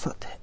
faute